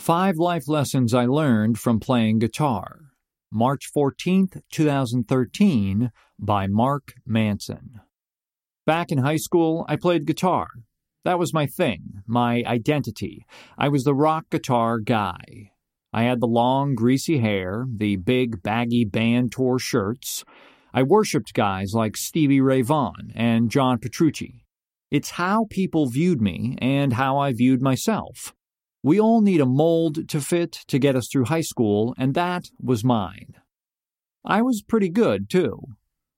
Five Life Lessons I Learned from Playing Guitar. March 14th, 2013, by Mark Manson. Back in high school, I played guitar. That was my thing, my identity. I was the rock guitar guy. I had the long, greasy hair, the big, baggy band tour shirts. I worshipped guys like Stevie Ray Vaughan and John Petrucci. It's how people viewed me and how I viewed myself. We all need a mold to fit to get us through high school, and that was mine. I was pretty good, too.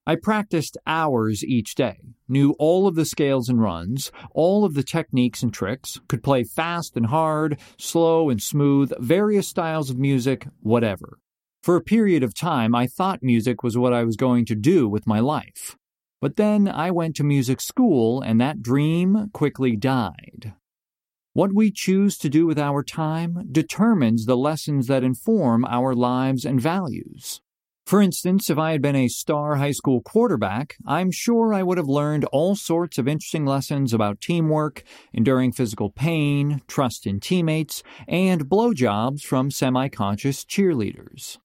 I practiced hours each day, knew all of the scales and runs, all of the techniques and tricks, could play fast and hard, slow and smooth, various styles of music, whatever. For a period of time, I thought music was what I was going to do with my life. But then I went to music school, and that dream quickly died. What we choose to do with our time determines the lessons that inform our lives and values. For instance, if I had been a star high school quarterback, I'm sure I would have learned all sorts of interesting lessons about teamwork, enduring physical pain, trust in teammates, and blowjobs from semi conscious cheerleaders.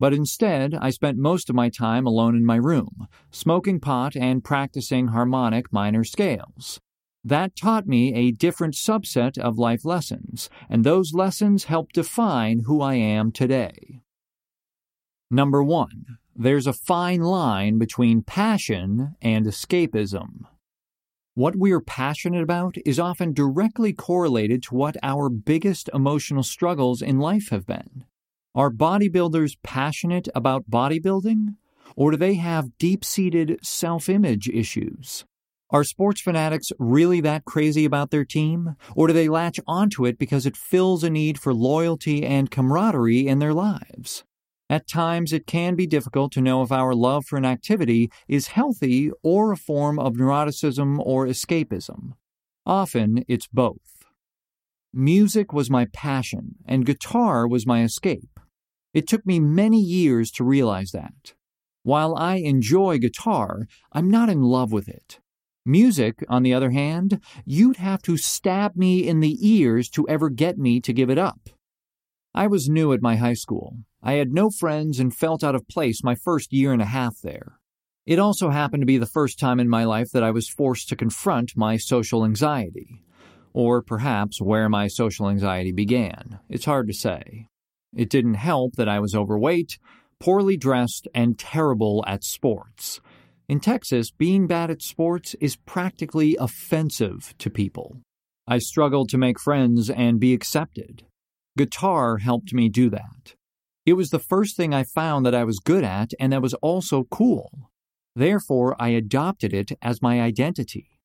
But instead, I spent most of my time alone in my room, smoking pot and practicing harmonic minor scales. That taught me a different subset of life lessons, and those lessons help define who I am today. Number one, there's a fine line between passion and escapism. What we're passionate about is often directly correlated to what our biggest emotional struggles in life have been. Are bodybuilders passionate about bodybuilding? Or do they have deep seated self image issues? Are sports fanatics really that crazy about their team? Or do they latch onto it because it fills a need for loyalty and camaraderie in their lives? At times, it can be difficult to know if our love for an activity is healthy or a form of neuroticism or escapism. Often, it's both. Music was my passion, and guitar was my escape. It took me many years to realize that. While I enjoy guitar, I'm not in love with it. Music, on the other hand, you'd have to stab me in the ears to ever get me to give it up. I was new at my high school. I had no friends and felt out of place my first year and a half there. It also happened to be the first time in my life that I was forced to confront my social anxiety. Or perhaps where my social anxiety began. It's hard to say. It didn't help that I was overweight, poorly dressed, and terrible at sports. In Texas, being bad at sports is practically offensive to people. I struggled to make friends and be accepted. Guitar helped me do that. It was the first thing I found that I was good at and that was also cool. Therefore, I adopted it as my identity.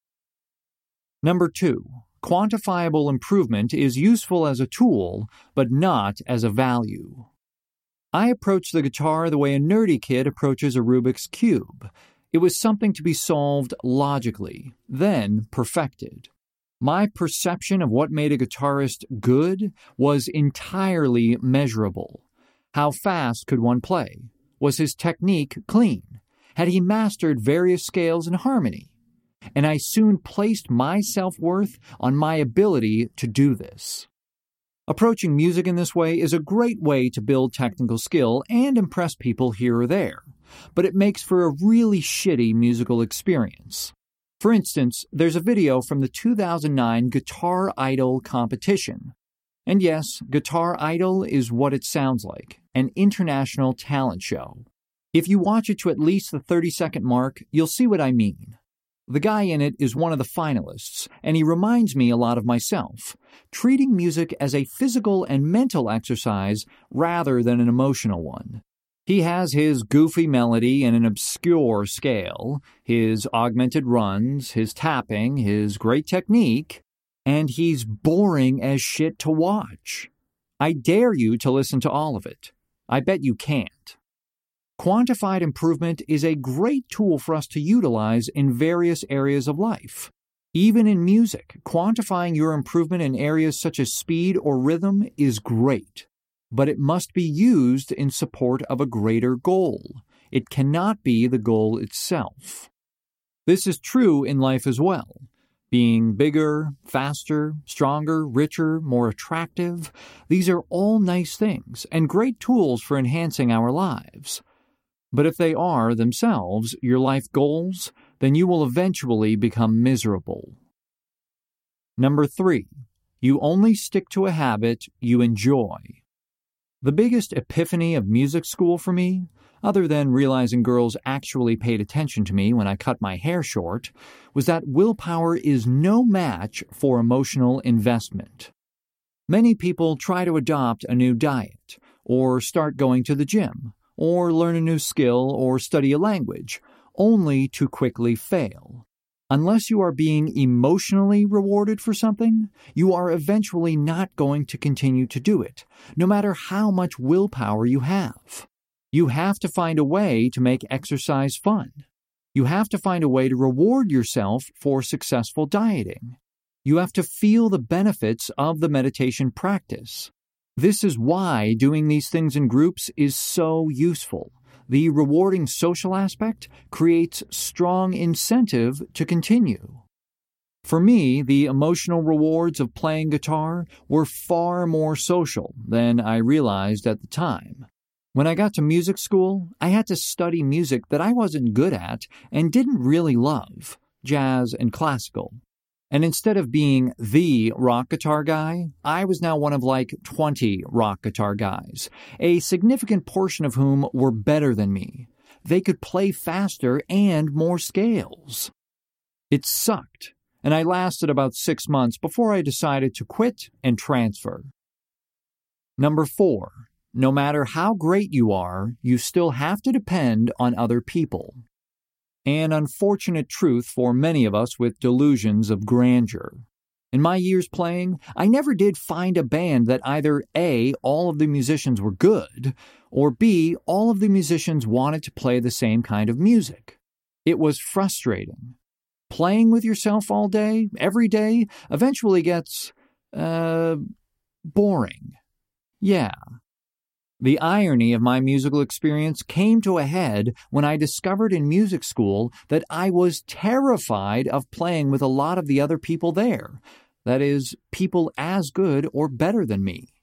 Number two, quantifiable improvement is useful as a tool, but not as a value. I approach the guitar the way a nerdy kid approaches a Rubik's Cube. It was something to be solved logically, then perfected. My perception of what made a guitarist good was entirely measurable. How fast could one play? Was his technique clean? Had he mastered various scales and harmony? And I soon placed my self worth on my ability to do this. Approaching music in this way is a great way to build technical skill and impress people here or there but it makes for a really shitty musical experience. For instance, there's a video from the 2009 Guitar Idol competition. And yes, Guitar Idol is what it sounds like an international talent show. If you watch it to at least the 30 second mark, you'll see what I mean. The guy in it is one of the finalists, and he reminds me a lot of myself, treating music as a physical and mental exercise rather than an emotional one. He has his goofy melody in an obscure scale, his augmented runs, his tapping, his great technique, and he's boring as shit to watch. I dare you to listen to all of it. I bet you can't. Quantified improvement is a great tool for us to utilize in various areas of life. Even in music, quantifying your improvement in areas such as speed or rhythm is great but it must be used in support of a greater goal. It cannot be the goal itself. This is true in life as well. Being bigger, faster, stronger, richer, more attractive, these are all nice things and great tools for enhancing our lives. But if they are themselves your life goals, then you will eventually become miserable. Number three, you only stick to a habit you enjoy. The biggest epiphany of music school for me other than realizing girls actually paid attention to me when I cut my hair short, was that willpower is no match for emotional investment. Many people try to adopt a new diet, or start going to the gym, or learn a new skill or study a language, only to quickly fail. Unless you are being emotionally rewarded for something, you are eventually not going to continue to do it, no matter how much willpower you have. You have to find a way to make exercise fun. You have to find a way to reward yourself for successful dieting. You have to feel the benefits of the meditation practice. This is why doing these things in groups is so useful. The rewarding social aspect creates strong incentive to continue. For me, the emotional rewards of playing guitar were far more social than I realized at the time. When I got to music school, I had to study music that I wasn't good at and didn't really love jazz and classical. And instead of being the rock guitar guy, I was now one of like 20 rock guitar guys, a significant portion of whom were better than me. They could play faster and more scales. It sucked, and I lasted about six months before I decided to quit and transfer. Number four, no matter how great you are, you still have to depend on other people. An unfortunate truth for many of us with delusions of grandeur. In my years playing, I never did find a band that either A, all of the musicians were good, or B, all of the musicians wanted to play the same kind of music. It was frustrating. Playing with yourself all day, every day, eventually gets, uh, boring. Yeah, the irony of my musical experience came to a head when I discovered in music school that I was terrified of playing with a lot of the other people there. That is, people as good or better than me.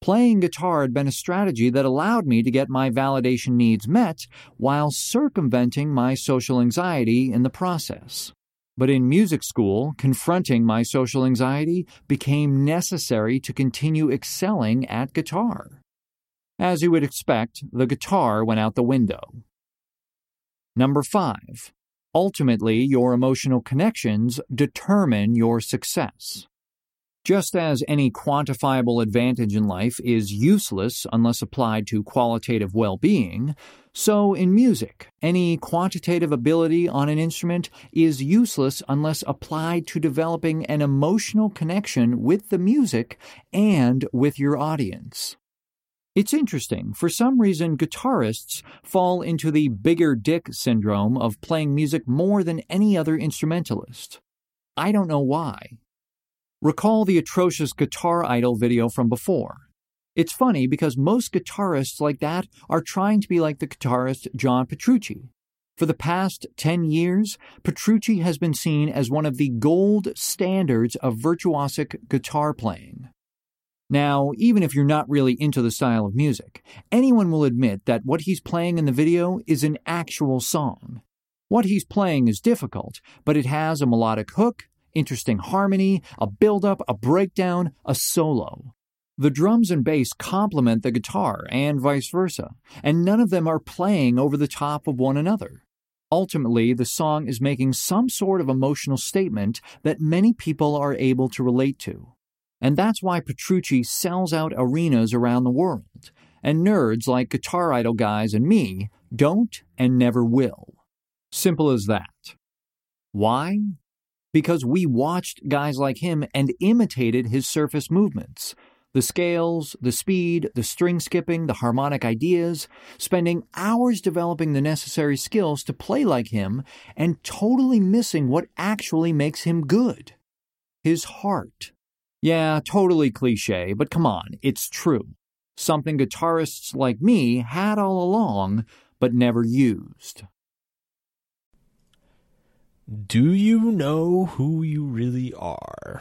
Playing guitar had been a strategy that allowed me to get my validation needs met while circumventing my social anxiety in the process. But in music school, confronting my social anxiety became necessary to continue excelling at guitar. As you would expect, the guitar went out the window. Number five, ultimately, your emotional connections determine your success. Just as any quantifiable advantage in life is useless unless applied to qualitative well being, so in music, any quantitative ability on an instrument is useless unless applied to developing an emotional connection with the music and with your audience. It's interesting. For some reason, guitarists fall into the bigger dick syndrome of playing music more than any other instrumentalist. I don't know why. Recall the atrocious Guitar Idol video from before. It's funny because most guitarists like that are trying to be like the guitarist John Petrucci. For the past 10 years, Petrucci has been seen as one of the gold standards of virtuosic guitar playing. Now, even if you're not really into the style of music, anyone will admit that what he's playing in the video is an actual song. What he's playing is difficult, but it has a melodic hook, interesting harmony, a build-up, a breakdown, a solo. The drums and bass complement the guitar and vice versa, and none of them are playing over the top of one another. Ultimately, the song is making some sort of emotional statement that many people are able to relate to. And that's why Petrucci sells out arenas around the world, and nerds like Guitar Idol guys and me don't and never will. Simple as that. Why? Because we watched guys like him and imitated his surface movements. The scales, the speed, the string skipping, the harmonic ideas, spending hours developing the necessary skills to play like him and totally missing what actually makes him good his heart. Yeah, totally cliche, but come on, it's true. Something guitarists like me had all along, but never used. Do you know who you really are?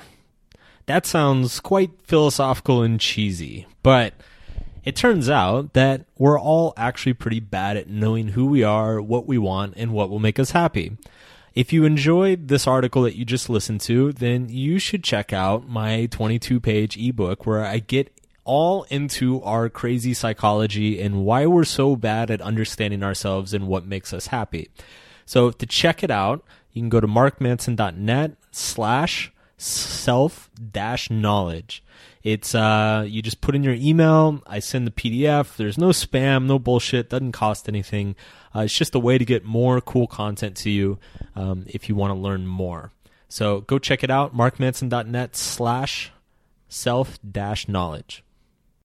That sounds quite philosophical and cheesy, but it turns out that we're all actually pretty bad at knowing who we are, what we want, and what will make us happy. If you enjoyed this article that you just listened to, then you should check out my 22 page ebook where I get all into our crazy psychology and why we're so bad at understanding ourselves and what makes us happy. So to check it out, you can go to markmanson.net slash self dash knowledge. It's uh you just put in your email, I send the PDF. There's no spam, no bullshit, doesn't cost anything. Uh, it's just a way to get more cool content to you um, if you want to learn more. So go check it out, markmanson.net slash self dash knowledge.